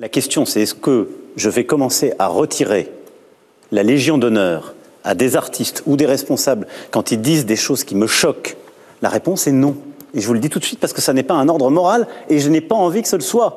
La question, c'est est-ce que je vais commencer à retirer la Légion d'honneur à des artistes ou des responsables quand ils disent des choses qui me choquent? La réponse est non. Et je vous le dis tout de suite parce que ça n'est pas un ordre moral et je n'ai pas envie que ce le soit.